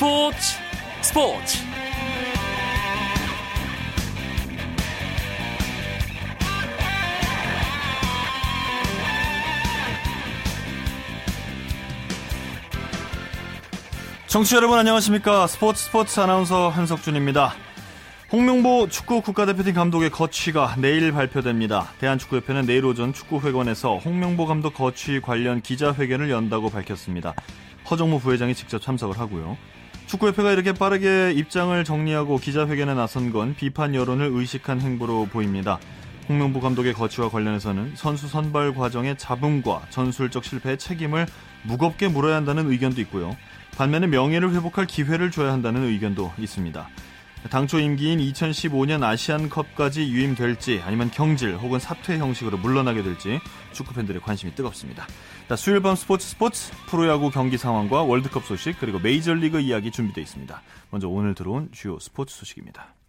스포츠 스포츠 청취자 여러분 안녕하십니까 스포츠 스포츠 아나운서 한석준입니다 홍명보 축구 국가대표팀 감독의 거취가 내일 발표됩니다. 대한축구협회는 내일 오전 축구회관에서 홍명보 감독 거취 관련 기자회견을 연다고 밝혔습니다. 허정무 부회장이 직접 참석을 하고요. 축구협회가 이렇게 빠르게 입장을 정리하고 기자회견에 나선 건 비판 여론을 의식한 행보로 보입니다. 홍명보 감독의 거취와 관련해서는 선수 선발 과정의 잡음과 전술적 실패의 책임을 무겁게 물어야 한다는 의견도 있고요. 반면에 명예를 회복할 기회를 줘야 한다는 의견도 있습니다. 당초 임기인 2015년 아시안컵까지 유임될지 아니면 경질 혹은 사퇴 형식으로 물러나게 될지 축구 팬들의 관심이 뜨겁습니다. 자, 수요일 밤 스포츠 스포츠 프로야구 경기 상황과 월드컵 소식 그리고 메이저리그 이야기 준비되어 있습니다. 먼저 오늘 들어온 주요 스포츠 소식입니다.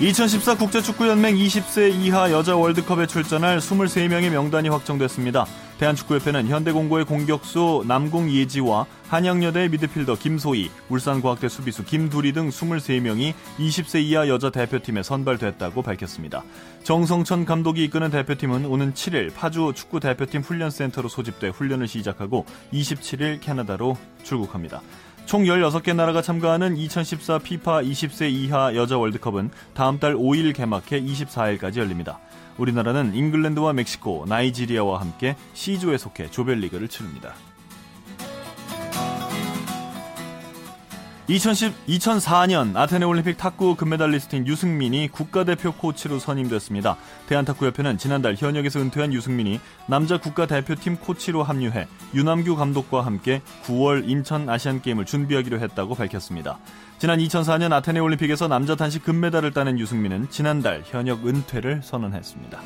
2014 국제축구연맹 20세 이하 여자 월드컵에 출전할 23명의 명단이 확정됐습니다. 대한축구협회는 현대공고의 공격수 남궁 예지와 한양여대 미드필더 김소희, 울산과학대 수비수 김두리 등 23명이 20세 이하 여자 대표팀에 선발됐다고 밝혔습니다. 정성천 감독이 이끄는 대표팀은 오는 7일 파주 축구 대표팀 훈련센터로 소집돼 훈련을 시작하고 27일 캐나다로 출국합니다. 총 16개 나라가 참가하는 2014 피파 20세 이하 여자 월드컵은 다음 달 5일 개막해 24일까지 열립니다. 우리나라는 잉글랜드와 멕시코, 나이지리아와 함께 C조에 속해 조별리그를 치릅니다. 2010, 2004년 아테네 올림픽 탁구 금메달리스트인 유승민이 국가대표 코치로 선임됐습니다. 대한탁구협회는 지난달 현역에서 은퇴한 유승민이 남자 국가대표팀 코치로 합류해 유남규 감독과 함께 9월 인천 아시안게임을 준비하기로 했다고 밝혔습니다. 지난 2004년 아테네 올림픽에서 남자 단식 금메달을 따낸 유승민은 지난달 현역 은퇴를 선언했습니다.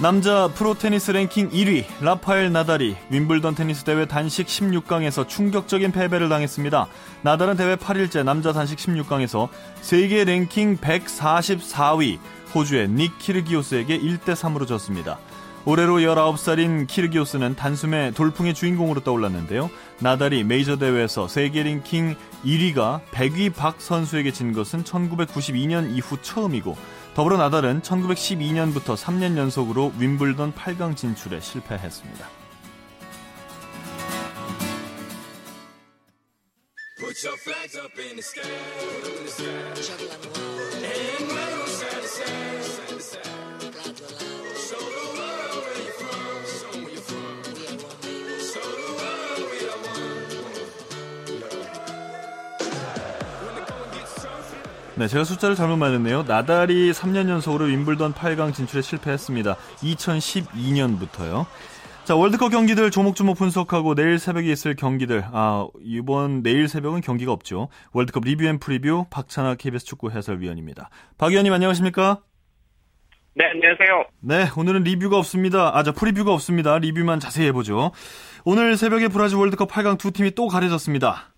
남자 프로 테니스 랭킹 1위 라파엘 나달이 윈블던 테니스 대회 단식 16강에서 충격적인 패배를 당했습니다. 나달은 대회 8일째 남자 단식 16강에서 세계 랭킹 144위 호주의 닉 키르기오스에게 1대 3으로 졌습니다. 올해로 19살인 키르기오스는 단숨에 돌풍의 주인공으로 떠올랐는데요. 나달이 메이저 대회에서 세계 랭킹 1위가 100위 박 선수에게 진 것은 1992년 이후 처음이고 더불어 나달은 1912년부터 3년 연속으로 윈블던 8강 진출에 실패했습니다. 네, 제가 숫자를 잘못 말했네요. 나달이 3년 연속으로 윔블던 8강 진출에 실패했습니다. 2012년부터요. 자, 월드컵 경기들 조목조목 분석하고 내일 새벽에 있을 경기들. 아, 이번 내일 새벽은 경기가 없죠. 월드컵 리뷰 and 프리뷰 박찬하 KBS 축구 해설위원입니다. 박 위원님 안녕하십니까? 네, 안녕하세요. 네, 오늘은 리뷰가 없습니다. 아, 자, 프리뷰가 없습니다. 리뷰만 자세히 해보죠. 오늘 새벽에 브라질 월드컵 8강 두 팀이 또 가려졌습니다.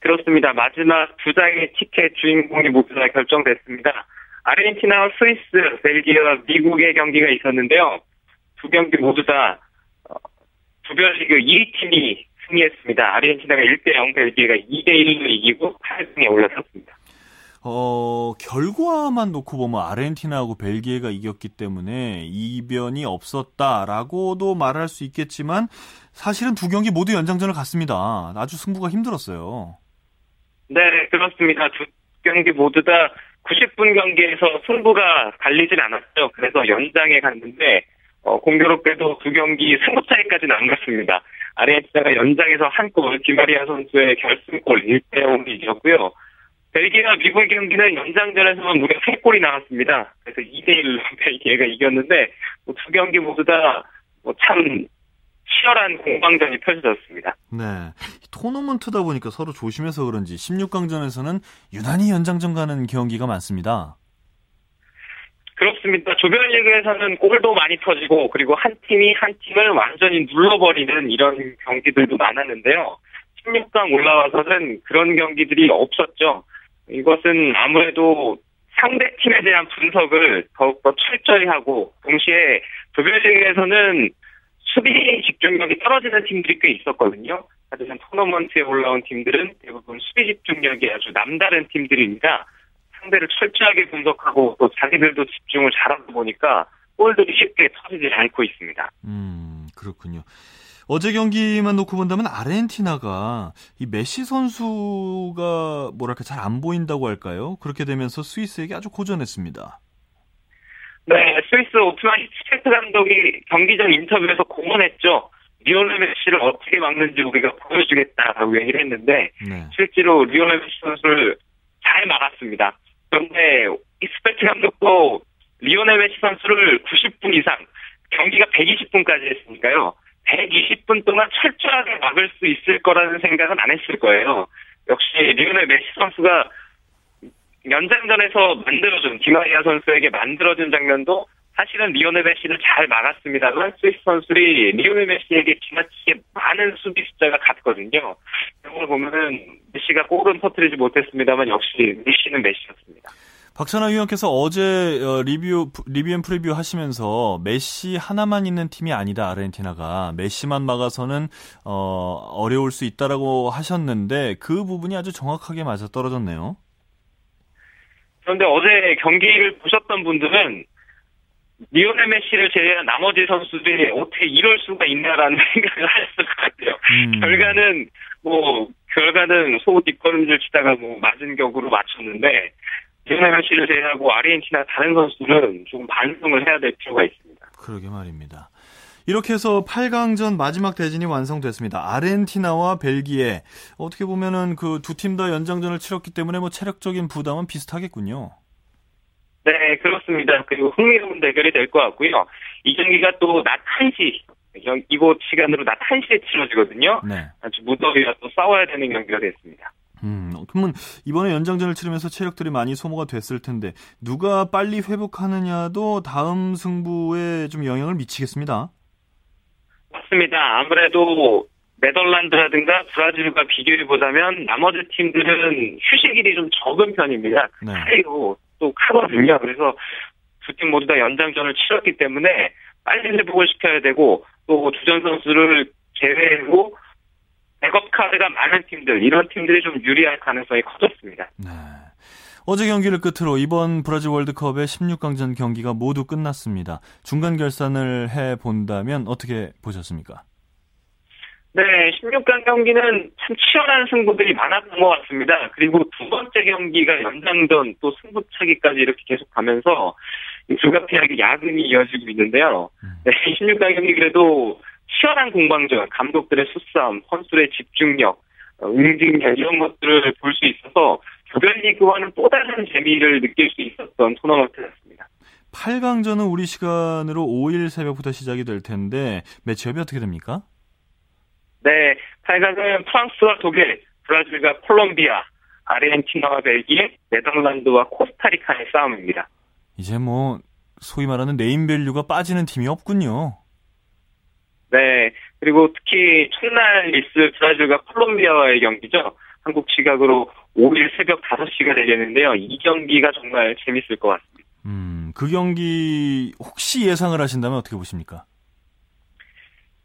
그렇습니다. 마지막 두 장의 티켓 주인공이 모두 다 결정됐습니다. 아르헨티나와 스위스, 벨기에와 미국의 경기가 있었는데요. 두 경기 모두 다 어, 조별리그 2위 팀이 승리했습니다. 아르헨티나가 1대0, 벨기에가 2대1로 이기고 8승에 올라섰습니다. 어, 결과만 놓고 보면 아르헨티나하고 벨기에가 이겼기 때문에 이변이 없었다라고도 말할 수 있겠지만 사실은 두 경기 모두 연장전을 갔습니다. 아주 승부가 힘들었어요. 네, 그렇습니다. 두 경기 모두 다 90분 경기에서 승부가 갈리진 않았죠. 그래서 연장에 갔는데 어, 공교롭게도 두 경기 승부 차이까지는 안 갔습니다. 아르헨티나가 연장에서 한 골, 디마리아 선수의 결승골 1대0으로 이겼고요. 벨기에와 미국 경기는 연장전에서만 무려 3골이 나왔습니다. 그래서 2대1로 벨기에가 이겼는데 뭐 두 경기 모두 다뭐참 치열한 공방전이 펼쳐졌습니다. 네. 토너먼트다 보니까 서로 조심해서 그런지 16강전에서는 유난히 연장전 가는 경기가 많습니다. 그렇습니다. 조별 리그에서는 골도 많이 터지고 그리고 한 팀이 한 팀을 완전히 눌러버리는 이런 경기들도 많았는데요. 16강 올라와서는 그런 경기들이 없었죠. 이것은 아무래도 상대 팀에 대한 분석을 더욱더 철저히 하고 동시에 조별 리그에서는 수비 집중력이 떨어지는 팀들이 꽤 있었거든요. 하지만 토너먼트에 올라온 팀들은 대부분 수비 집중력이 아주 남다른 팀들입니다. 상대를 철저하게 분석하고 또 자기들도 집중을 잘하다 보니까 골들이 쉽게 터지지 않고 있습니다. 음, 그렇군요. 어제 경기만 놓고 본다면 아르헨티나가 이 메시 선수가 뭐랄까 잘 안 보인다고 할까요? 그렇게 되면서 스위스에게 아주 고전했습니다. 네, 스위스 오트마르 히츠펠트 감독이 경기 전 인터뷰에서 공언했죠. 리오넬 메시를 어떻게 막는지 우리가 보여주겠다라고 얘기를 했는데 네. 실제로 리오넬 메시 선수를 잘 막았습니다. 그런데 히츠펠트 감독도 리오넬 메시 선수를 90분 이상 경기가 120분까지 했으니까요. 120분 동안 철저하게 막을 수 있을 거라는 생각은 안 했을 거예요. 역시 리오넬 메시 선수가 연장전에서 만들어준 디마리아 선수에게 만들어준 장면도 사실은 리오넬 메시를 잘 막았습니다만 스위스 선수들이 리오넬 메시에게 지나치게 많은 수비 숫자가 갔거든요. 이걸 보면은 메시가 골은 터뜨리지 못했습니다만 역시 메시는 메시였습니다. 박찬하 위원께서 어제 어, 리뷰 리뷰 프리뷰 하시면서 메시 하나만 있는 팀이 아니다 아르헨티나가 메시만 막아서는 어, 어려울 수 있다라고 하셨는데 그 부분이 아주 정확하게 맞아 떨어졌네요. 그런데 어제 경기를 보셨던 분들은 리오넬 메시를 제외한 나머지 선수들이 어떻게 이럴 수가 있냐라는 생각을 하셨을 것 같아요. 음. 결과는 뭐 결과는 소 뒷걸음질 치다가 뭐 맞은 격으로 맞췄는데 리오넬 메시를 제외하고 아르헨티나 다른 선수들은 조금 반성을 해야 될 필요가 있습니다. 그러게 말입니다. 이렇게 해서 8강전 마지막 대진이 완성됐습니다. 아르헨티나와 벨기에 어떻게 보면은 그 두 팀 다 연장전을 치렀기 때문에 뭐 체력적인 부담은 비슷하겠군요. 네, 그렇습니다. 그리고 흥미로운 대결이 될 것 같고요. 이 경기가 또 낮 1시, 이곳 시간으로 낮 1시에 치러지거든요. 네. 아주 무더위와 또 싸워야 되는 경기가 됐습니다. 음, 그러면 이번에 연장전을 치르면서 체력들이 많이 소모가 됐을 텐데 누가 빨리 회복하느냐도 다음 승부에 좀 영향을 미치겠습니다. 맞습니다. 아무래도 네덜란드라든가 브라질과 비교해 보자면 나머지 팀들은 휴식일이 좀 적은 편입니다. 네. 차이로 또 크거든요. 그래서 두 팀 모두 다 연장전을 치렀기 때문에 빨리 회복을 시켜야 되고 또 주전 선수를 제외하고 백업 카드가 많은 팀들 이런 팀들이 좀 유리할 가능성이 커졌습니다. 네. 어제 경기를 끝으로 이번 브라질 월드컵의 16강전 경기가 모두 끝났습니다. 중간 결산을 해 본다면 어떻게 보셨습니까? 네, 16강 경기는 참 치열한 승부들이 많았던 것 같습니다. 그리고 두 번째 경기가 연장전 또 승부차기까지 이렇게 계속 가면서 불가피하게 야근이 이어지고 있는데요. 음. 네, 16강 경기 그래도 치열한 공방전, 감독들의 수싸움, 선수의 집중력, 어, 응징력 이런 것들을 볼 수 있어서 조별리그와는 또 다른 재미를 느낄 수 있었던 토너먼트였습니다. 8강전은 우리 시간으로 5일 새벽부터 시작이 될 텐데 매치업이 어떻게 됩니까? 네, 8강은 프랑스와 독일, 브라질과 콜롬비아, 아르헨티나와 벨기에, 네덜란드와 코스타리카의 싸움입니다. 이제 뭐 소위 말하는 네임밸류가 빠지는 팀이 없군요. 네, 그리고 특히 첫날 리스 브라질과 콜롬비아와의 경기죠. 한국 시각으로 5일 새벽 5시가 되겠는데요. 이 경기가 정말 재밌을 것 같습니다. 음, 그 경기 혹시 예상을 하신다면 어떻게 보십니까?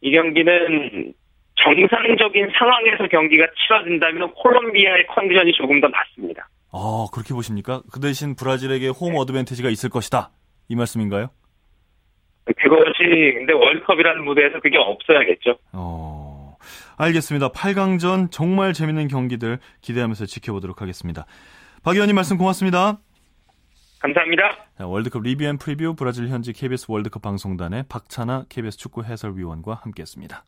이 경기는 정상적인 상황에서 경기가 치러진다면 콜롬비아의 컨디션이 조금 더 낫습니다. 아, 그렇게 보십니까? 그 대신 브라질에게 홈 네. 어드밴티지가 있을 것이다. 이 말씀인가요? 그것이 근데 월드컵이라는 무대에서 그게 없어야겠죠. 어. 알겠습니다. 8강전 정말 재밌는 경기들 기대하면서 지켜보도록 하겠습니다. 박 위원님 말씀 고맙습니다. 감사합니다. 월드컵 리뷰 and 프리뷰 브라질 현지 KBS 월드컵 방송단의 박찬하 KBS 축구 해설위원과 함께했습니다.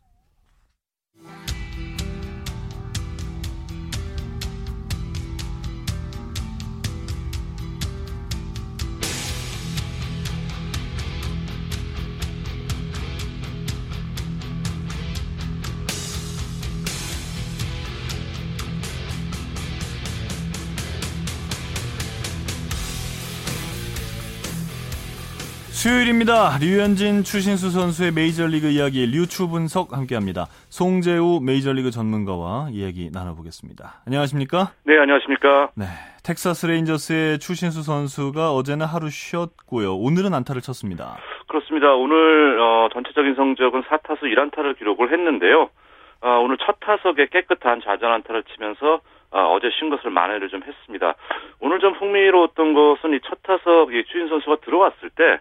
수요일입니다. 류현진, 추신수 선수의 메이저리그 이야기 류추 분석 함께합니다. 송재우 메이저리그 전문가와 이야기 나눠보겠습니다. 안녕하십니까? 네, 안녕하십니까? 네, 텍사스 레인저스의 추신수 선수가 어제는 하루 쉬었고요. 오늘은 안타를 쳤습니다. 그렇습니다. 오늘 어, 전체적인 성적은 4타수 1안타를 기록을 했는데요. 어, 오늘 첫 타석에 깨끗한 좌전 안타를 치면서 어, 어제 쉰 것을 만회를 좀 했습니다. 오늘 좀 흥미로웠던 것은 이 첫 타석 이 추신 선수가 들어왔을 때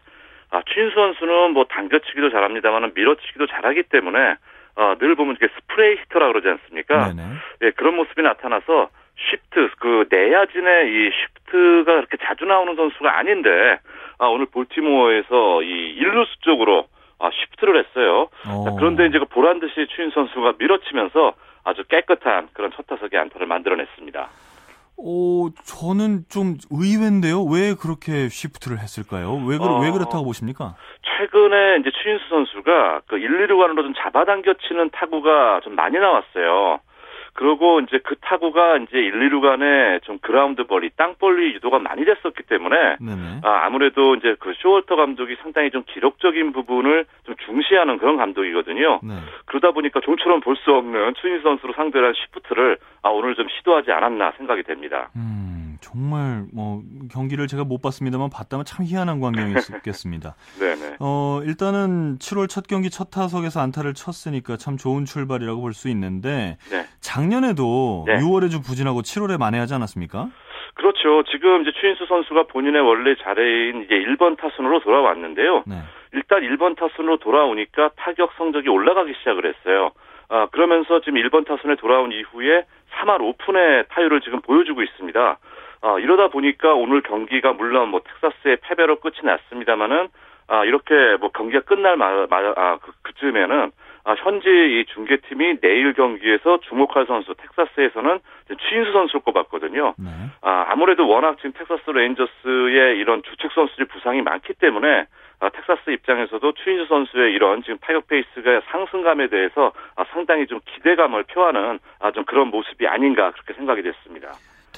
아, 추인수 선수는 뭐 당겨치기도 잘합니다만 밀어치기도 잘하기 때문에 어, 늘 보면 이게 스프레이 히터라 그러지 않습니까? 네네. 예, 그런 모습이 나타나서 쉬프트 그 내야진의 이 쉬프트가 그렇게 자주 나오는 선수가 아닌데 아, 오늘 볼티모어에서 이 일루수 쪽으로 아, 쉬프트를 했어요. 어. 자, 그런데 이제 그 보란 듯이 추인 선수가 밀어치면서 아주 깨끗한 그런 첫 타석의 안타를 만들어냈습니다. 오, 저는 좀 의외인데요. 왜 그렇게 쉬프트를 했을까요? 왜, 그, 어. 왜 그렇다고 보십니까? 최근에 이제 추신수 선수가 그 1, 2루 간으로 좀 잡아당겨 치는 타구가 좀 많이 나왔어요. 그리고 이제 그 타구가 이제 1, 2루 간에 좀 그라운드 볼이 땅볼이 유도가 많이 됐었기 때문에 네네. 아, 아무래도 이제 그 쇼월터 감독이 상당히 좀 기록적인 부분을 좀 중시하는 그런 감독이거든요. 네. 그러다 보니까 좀처럼 볼 수 없는 추인수 선수로 상대를 한 시프트를 아, 오늘 좀 시도하지 않았나 생각이 됩니다. 음, 정말 뭐 경기를 제가 못 봤습니다만 봤다면 참 희한한 광경이었겠습니다. 네네. 어, 일단은 7월 첫 경기 첫 타석에서 안타를 쳤으니까 참 좋은 출발이라고 볼 수 있는데 네. 작년에도 네. 6월에 좀 부진하고 7월에 만회하지 않았습니까? 그렇죠. 지금 이제 추인수 선수가 본인의 원래 자리인 이제 1번 타순으로 돌아왔는데요. 네. 일단 1번 타순으로 돌아오니까 타격 성적이 올라가기 시작을 했어요. 아, 그러면서 지금 1번 타순에 돌아온 이후에 3할 5푼의 타율을 지금 보여주고 있습니다. 아, 이러다 보니까 오늘 경기가 물론 뭐 텍사스의 패배로 끝이 났습니다만은 아, 이렇게 뭐 경기가 끝날 마, 마, 아, 그, 그쯤에는 아, 현재 이 중계팀이 내일 경기에서 주목할 선수 텍사스에서는 추신수 선수를 꼽았거든요. 네. 아, 아무래도 워낙 지금 텍사스 레인저스의 이런 주축 선수들이 부상이 많기 때문에 아, 텍사스 입장에서도 추신수 선수의 이런 지금 타격 페이스가 상승감에 대해서 아, 상당히 좀 기대감을 표하는 아, 좀 그런 모습이 아닌가 그렇게 생각이 됐습니다.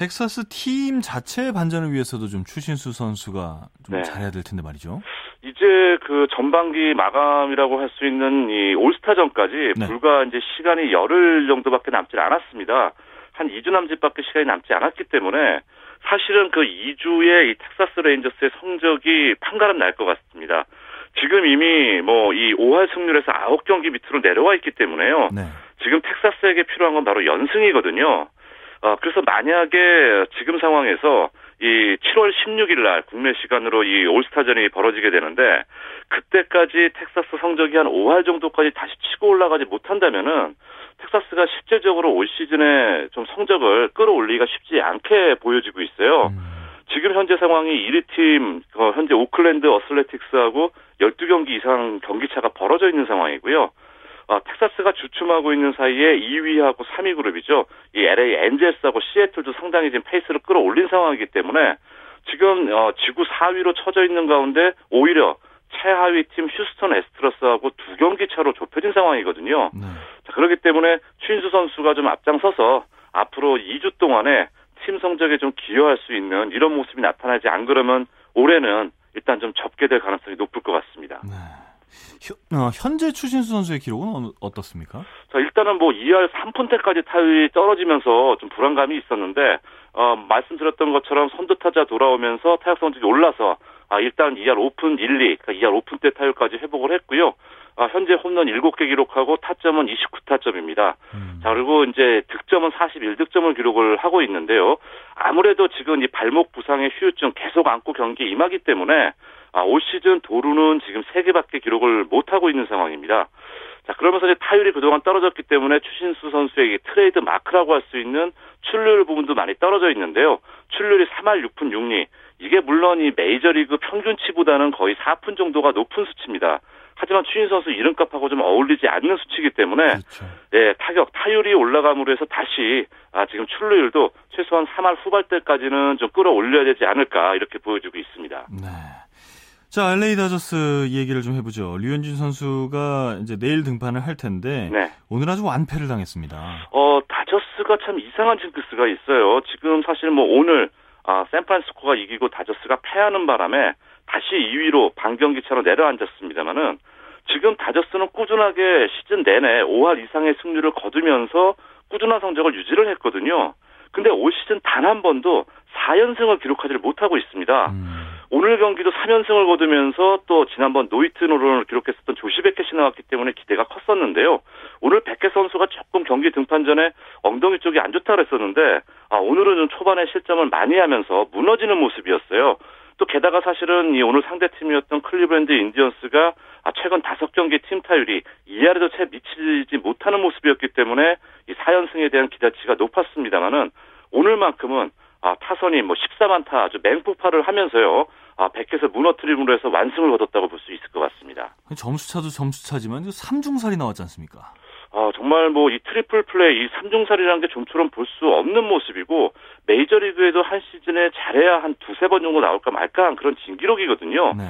텍사스 팀 자체의 반전을 위해서도 좀 추신수 선수가 좀 네. 잘해야 될 텐데 말이죠. 이제 그 전반기 마감이라고 할 수 있는 이 올스타전까지 네. 불과 이제 시간이 열흘 정도밖에 남지 않았습니다. 한 2주 남짓밖에 시간이 남지 않았기 때문에 사실은 그 2주의 이 텍사스 레인저스의 성적이 판가름 날 것 같습니다. 지금 이미 뭐 이 5할 승률에서 9경기 밑으로 내려와 있기 때문에요. 네. 지금 텍사스에게 필요한 건 바로 연승이거든요. 어, 그래서 만약에 지금 상황에서 이 7월 16일 날 국내 시간으로 이 올스타전이 벌어지게 되는데 그때까지 텍사스 성적이 한 5할 정도까지 다시 치고 올라가지 못한다면은 텍사스가 실제적으로 올 시즌에 좀 성적을 끌어올리기가 쉽지 않게 보여지고 있어요. 음, 지금 현재 상황이 1위 팀 어, 현재 오클랜드 어슬레틱스하고 12경기 이상 경기차가 벌어져 있는 상황이고요. 어, 텍사스가 주춤하고 있는 사이에 2위하고 3위 그룹이죠. 이 LA 엔젤스하고 시애틀도 상당히 지금 페이스를 끌어올린 상황이기 때문에 지금 어, 지구 4위로 쳐져 있는 가운데 오히려 최하위 팀 휴스턴 에스트러스하고 두 경기 차로 좁혀진 상황이거든요. 네. 자, 그렇기 때문에 추신수 선수가 좀 앞장서서 앞으로 2주 동안에 팀 성적에 좀 기여할 수 있는 이런 모습이 나타나지 안 그러면 올해는 일단 좀 접게 될 가능성이 높을 것 같습니다. 네. 현- 어, 현재 추신수 선수의 기록은 어, 어떻습니까? 자, 일단은 뭐 2할 3푼대까지 타율이 떨어지면서 좀 불안감이 있었는데, 어, 말씀드렸던 것처럼 선두타자 돌아오면서 타격 성적이 올라서, 아, 일단 2할 5푼 1, 2, 그러니까 2할 5푼 대 타율까지 회복을 했고요. 아, 현재 홈런 7개 기록하고 타점은 29타점입니다. 음, 자, 그리고 이제 득점은 41득점을 기록을 하고 있는데요. 아무래도 지금 이 발목 부상의 후유증 계속 안고 경기에 임하기 때문에 아, 올 시즌 도루는 지금 3개밖에 기록을 못하고 있는 상황입니다. 자, 그러면서 이제 타율이 그동안 떨어졌기 때문에 추신수 선수에게 트레이드 마크라고 할 수 있는 출루율 부분도 많이 떨어져 있는데요. 출루율이 3할 6푼 6리. 이게 물론 이 메이저리그 평균치보다는 거의 4푼 정도가 높은 수치입니다. 하지만 추신수 선수 이름값하고 좀 어울리지 않는 수치이기 때문에 그렇죠. 예, 타격, 타율이 올라감으로 해서 다시, 아, 지금 출루율도 최소한 3할 후발대까지는 좀 끌어올려야 되지 않을까, 이렇게 보여주고 있습니다. 네. 자, LA 다저스 얘기를 좀 해보죠. 류현진 선수가 이제 내일 등판을 할 텐데 네. 오늘 아주 완패를 당했습니다. 어, 다저스가 참 이상한 징크스가 있어요. 지금 사실 뭐 오늘, 아, 샌프란시스코가 이기고 다저스가 패하는 바람에 다시 2위로 반경기 차로 내려앉았습니다만은 지금 다저스는 꾸준하게 시즌 내내 5할 이상의 승률을 거두면서 꾸준한 성적을 유지를 했거든요. 근데 올 시즌 단 한 번도 4연승을 기록하지 못하고 있습니다. 음. 오늘 경기도 3연승을 거두면서 또 지난번 노히트 노런을 기록했었던 조시 베켓이 나왔기 때문에 기대가 컸었는데요. 오늘 베켓 선수가 조금 경기 등판 전에 엉덩이 쪽이 안 좋다 그랬었는데 아, 오늘은 좀 초반에 실점을 많이 하면서 무너지는 모습이었어요. 또 게다가 사실은 이 오늘 상대팀이었던 클리브랜드 인디언스가 아, 최근 다섯 경기 팀 타율이 2할에도 채 미치지 못하는 모습이었기 때문에 이 4연승에 대한 기대치가 높았습니다만은 오늘만큼은 아, 타선이 뭐 14안타 아주 맹폭발을 하면서요. 아, 100에서 무너뜨림으로 해서 완승을 거뒀다고 볼 수 있을 것 같습니다. 점수차도 점수차지만 3중살이 나왔지 않습니까? 아, 정말 뭐 이 트리플 플레이, 이 3중살이라는 게 좀처럼 볼 수 없는 모습이고 메이저리그에도 한 시즌에 잘해야 한 두세 번 정도 나올까 말까 한 그런 진기록이거든요. 네.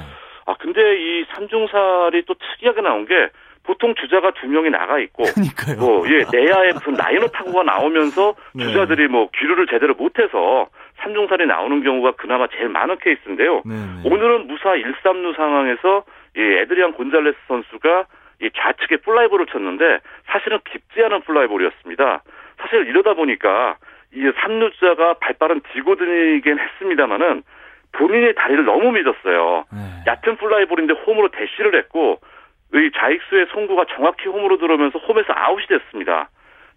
아, 근데 이 3중살이 또 특이하게 나온 게 보통 주자가 두 명이 나가 있고, 그러니까요. 뭐, 예, 내야에 무슨 라이너 타구가 나오면서 네. 주자들이 뭐 귀루를 제대로 못해서 3중살이 나오는 경우가 그나마 제일 많은 케이스인데요. 네, 네. 오늘은 무사 1, 3루 상황에서 이 에드리안 곤잘레스 선수가 이 좌측에 플라이볼을 쳤는데 사실은 깊지 않은 플라이볼이었습니다. 사실 이러다 보니까 이 3루자가 발빠른 디고든이긴 했습니다만은 본인의 다리를 너무 믿었어요. 네. 얕은 플라이볼인데 홈으로 대시를 했고 의 좌익수의 송구가 정확히 홈으로 들어오면서 홈에서 아웃이 됐습니다.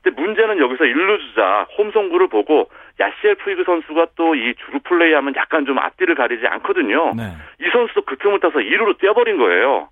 근데 문제는 여기서 1루 주자 홈 송구를 보고 야시엘 푸이그 선수가 또 이 주루 플레이하면 약간 좀 앞뒤를 가리지 않거든요. 네. 이 선수도 그 틈을 타서 2루로 뛰어버린 거예요.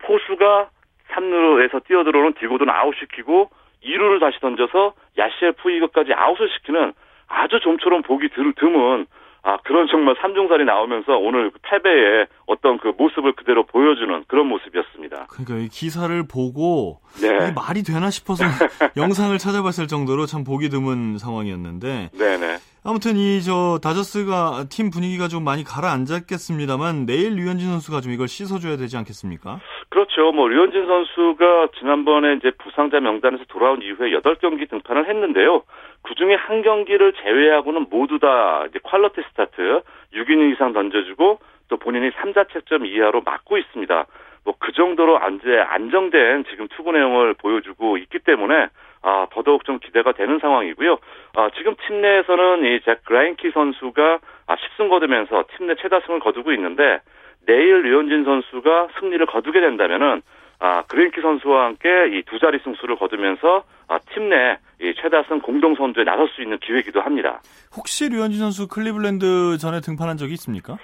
포수가 3루에서 뛰어들어오는 디고든 아웃시키고 2루를 다시 던져서 야시엘 푸이그까지 아웃을 시키는 아주 좀처럼 보기 드문 아, 그런 정말 삼중살이 나오면서 오늘 그 패배의 어떤 그 모습을 그대로 보여주는 그런 모습이었습니다. 그러니까 이 기사를 보고 네. 이게 말이 되나 싶어서 영상을 찾아봤을 정도로 참 보기 드문 상황이었는데. 네네. 아무튼 이 저 다저스가 팀 분위기가 좀 많이 가라앉았겠습니다만 내일 류현진 선수가 좀 이걸 씻어줘야 되지 않겠습니까? 그렇죠. 뭐 류현진 선수가 지난번에 이제 부상자 명단에서 돌아온 이후에 8경기 등판을 했는데요. 그 중에 한 경기를 제외하고는 모두 다 이제 quality start 6이닝 이상 던져주고 또 본인이 3자책점 이하로 막고 있습니다. 뭐 그 정도로 안제 안정된 지금 투구 내용을 보여주고 있기 때문에 아 더더욱 좀 기대가 되는 상황이고요. 아 지금 팀 내에서는 이 잭 그라인키 선수가 아 10승 거두면서 팀 내 최다승을 거두고 있는데 내일 류현진 선수가 승리를 거두게 된다면은 아, 그린키 선수와 함께 이 두 자리 승수를 거두면서 아, 팀내 최다승 공동 선두에 나설 수 있는 기회이기도 합니다. 혹시 류현진 선수 클리블랜드 전에 등판한 적이 있습니까?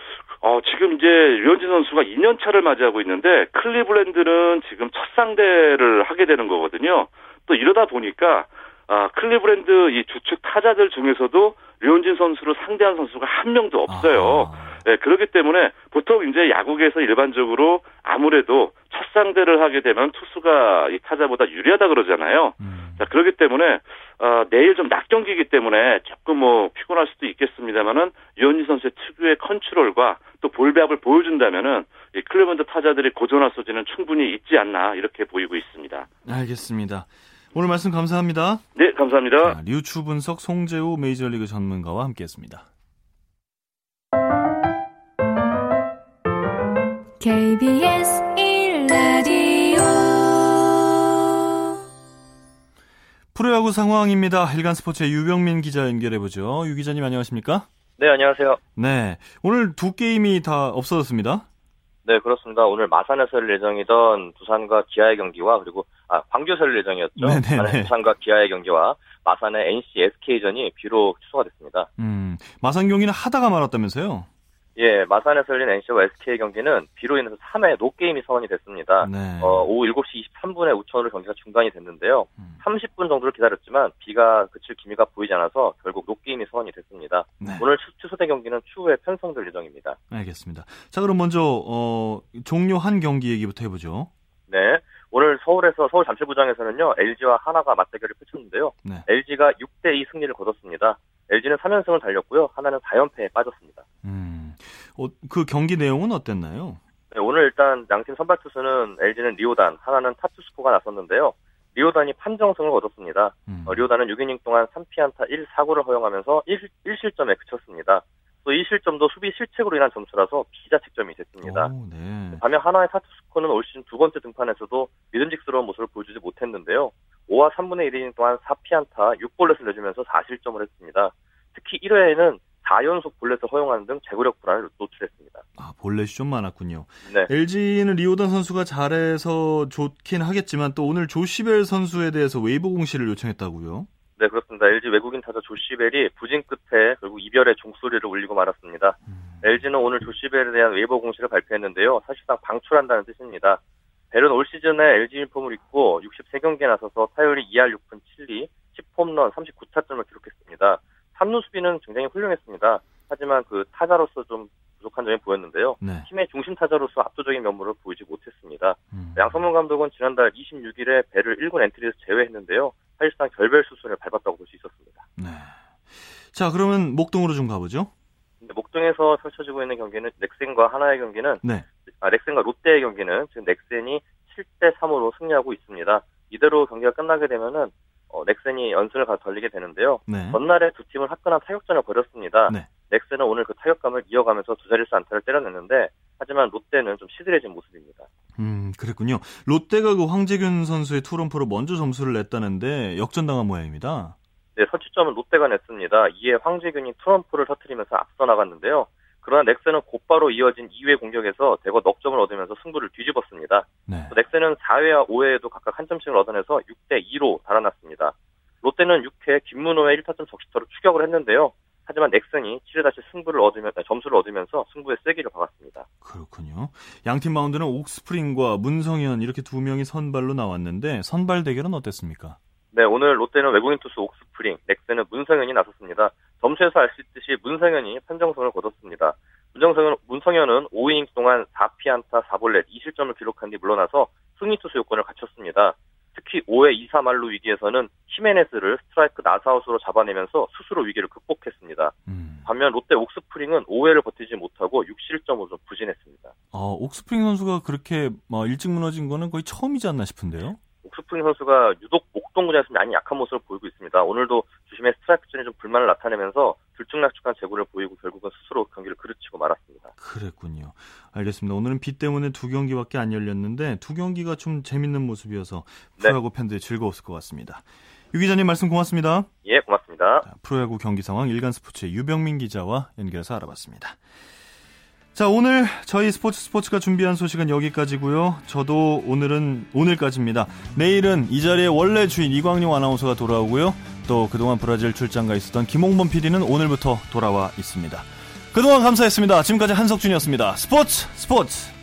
어, 지금 이제 류현진 선수가 2년 차를 맞이하고 있는데 클리블랜드는 지금 첫 상대를 하게 되는 거거든요. 또 이러다 보니까 아, 클리블랜드 이 주축 타자들 중에서도 류현진 선수를 상대한 선수가 한 명도 없어요. 아. 네, 그렇기 때문에 보통 이제 야구계에서 일반적으로 아무래도 첫 상대를 하게 되면 투수가 이 타자보다 유리하다 그러잖아요. 음. 자, 그렇기 때문에 어, 내일 좀 낮 경기이기 때문에 조금 뭐 피곤할 수도 있겠습니다만은 류현진 선수의 특유의 컨트롤과 또 볼배합을 보여준다면은 이 클리블랜드 타자들이 고전할 소지는 충분히 있지 않나 이렇게 보이고 있습니다. 알겠습니다. 오늘 말씀 감사합니다. 네, 감사합니다. 자, 류추 분석 송재우 메이저리그 전문가와 함께했습니다. KBS 1라디오 프로야구 상황입니다. 일간 스포츠의 유병민 기자 연결해보죠. 유 기자님 안녕하십니까? 네, 안녕하세요. 네. 오늘 두 게임이 다 없어졌습니다. 네, 그렇습니다. 오늘 마산에서 열 예정이던 두산과 기아의 경기와 그리고 아, 광주에서 열 예정이었죠. 네네 두산과 기아의 경기와 마산의 NC SK전이 비록 취소가 됐습니다. 음, 마산 경기는 하다가 말았다면서요? 예, 마산에서 열린 NC와 SK 경기는 비로 인해서 3회 노게임이 선언이 됐습니다. 네. 어, 오후 7시 23분에 우천으로 경기가 중단이 됐는데요. 음. 30분 정도를 기다렸지만 비가 그칠 기미가 보이지 않아서 결국 노게임이 선언이 됐습니다. 네. 오늘 취소된 경기는 추후에 편성될 예정입니다. 알겠습니다. 자, 그럼 먼저 어, 종료한 경기 얘기부터 해보죠. 네. 오늘 서울에서 서울 잠실구장에서는요 LG와 한화가 맞대결을 펼쳤는데요. 네. LG가 6대 2 승리를 거뒀습니다. LG는 3연승을 달렸고요. 한화는 4연패에 빠졌습니다. 음, 어, 그 경기 내용은 어땠나요? 네, 오늘 일단 양팀 선발 투수는 LG는 리오단, 한화는 타투스코가 나섰는데요. 리오단이 판정승을 거뒀습니다. 음. 어, 리오단은 6이닝 동안 3피안타 1사구를 허용하면서 1, 1실점에 그쳤습니다. 또 이 실점도 수비 실책으로 인한 점수라서 비자책점이 됐습니다. 오, 네. 반면 한화의 타투스코는 올 시즌 두 번째 등판에서도 믿음직스러운 모습을 보여주지 못했는데요. 5와 3분의 1이닝 동안 4피안타 6볼넷을 내주면서 4실점을 했습니다. 특히 1회에는 4연속 볼넷을 허용하는 등 제구력 불안을 노출했습니다. 아, 볼넷이 좀 많았군요. 네. LG는 리오단 선수가 잘해서 좋긴 하겠지만 또 오늘 조시벨 선수에 대해서 웨이버 공시를 요청했다고요? 네, 그렇습니다. LG 외국인 타자 조시벨이 부진 끝에 결국 이별의 종소리를 울리고 말았습니다. 음. LG는 오늘 조시벨에 대한 웨이버 공시를 발표했는데요. 사실상 방출한다는 뜻입니다. 벨은 올 시즌에 LG 유니폼을 입고 63경기에 나서서 타율이 2할 6푼 7리, 10홈런, 39타점을 기록했습니다. 3루 수비는 굉장히 훌륭했습니다. 하지만 그 타자로서 좀 부족한 점이 보였는데요. 네. 팀의 중심 타자로서 압도적인 면모를 보이지 못했습니다. 음. 양성문 감독은 지난달 26일에 배를 1군 엔트리에서 제외했는데요. 사실상 결별 수순을 밟았다고 볼 수 있었습니다. 네. 자, 그러면 목동으로 좀 가보죠. 목동에서 펼쳐지고 있는 경기는 넥센과 하나의 경기는 네. 아, 넥센과 롯데의 경기는 지금 넥센이 7대 3으로 승리하고 있습니다. 이대로 경기가 끝나게 되면은 어, 넥센이 연승을 가 돌리게 되는데요. 네. 전날에 두 팀은 화끈한 타격전을 벌였습니다. 네. 넥센은 오늘 그 타격감을 이어가면서 두 자릿수 안타를 때려냈는데 하지만 롯데는 좀 시들해진 모습입니다. 음, 그랬군요. 롯데가 그 황재균 선수의 투런프로 먼저 점수를 냈다는데 역전당한 모양입니다. 네, 선취점은 롯데가 냈습니다. 이에 황재균이 투런프를 터트리면서 앞서 나갔는데요. 그러나 넥센은 곧바로 이어진 2회 공격에서 대거 넉 점을 얻으면서 승부를 뒤집었습니다. 네. 넥센은 4회와 5회에도 각각 한 점씩을 얻어내서 6대 2로 달아났습니다. 롯데는 6회 김문호의 1타점 적시타로 추격을 했는데요. 하지만 넥슨이 7회 다시 승부를 얻으면 점수를 얻으면서 승부의 세기를 박았습니다. 그렇군요. 양팀 마운드는 옥스프링과 문성현 이렇게 두 명이 선발로 나왔는데 선발 대결은 어땠습니까? 네, 오늘 롯데는 외국인 투수 옥스프링, 넥슨은 문성현이 나섰습니다. 점수에서 알 수 있듯이 문성현이 판정선을 거뒀습니다. 문정성현, 문성현은 5이닝 동안 4피안타 4볼넷 2실점을 기록한 뒤 물러나서 승리 투수 요건을 갖췄습니다. 특히 5회 2, 3할로 위기에서는 히메네스를 스트라이크 나사웃으로 잡아내면서 스스로 위기를 극복했습니다. 음. 반면 롯데 옥스프링은 5회를 버티지 못하고 6실점으로 좀 부진했습니다. 어, 옥스프링 선수가 그렇게 뭐 일찍 무너진 거는 거의 처음이지 않나 싶은데요? 옥스프링 선수가 유독 목동 구장에서 많이 약한 모습을 보이고 있습니다. 오늘도 주심의 스트라이크 존에 좀 불만을 나타내면서 들쭉날쭉한 제구를 보이고 결국은 스스로 경기를 그르치고 말았습니다. 그랬군요. 알겠습니다. 오늘은 비 때문에 두 경기밖에 안 열렸는데 두 경기가 좀 재밌는 모습이어서 네. 프로야구 네. 팬들이 즐거웠을 것 같습니다. 유 기자님 말씀 고맙습니다. 예, 고맙습니다. 자, 프로야구 경기 상황 일간 스포츠의 유병민 기자와 연결해서 알아봤습니다. 자, 오늘 저희 스포츠 스포츠가 준비한 소식은 여기까지고요. 저도 오늘은 오늘까지입니다. 내일은 이 자리에 원래 주인 이광용 아나운서가 돌아오고요. 또 그동안 브라질 출장가 있었던 김홍범 PD는 오늘부터 돌아와 있습니다. 그동안 감사했습니다. 지금까지 한석준이었습니다. 스포츠 스포츠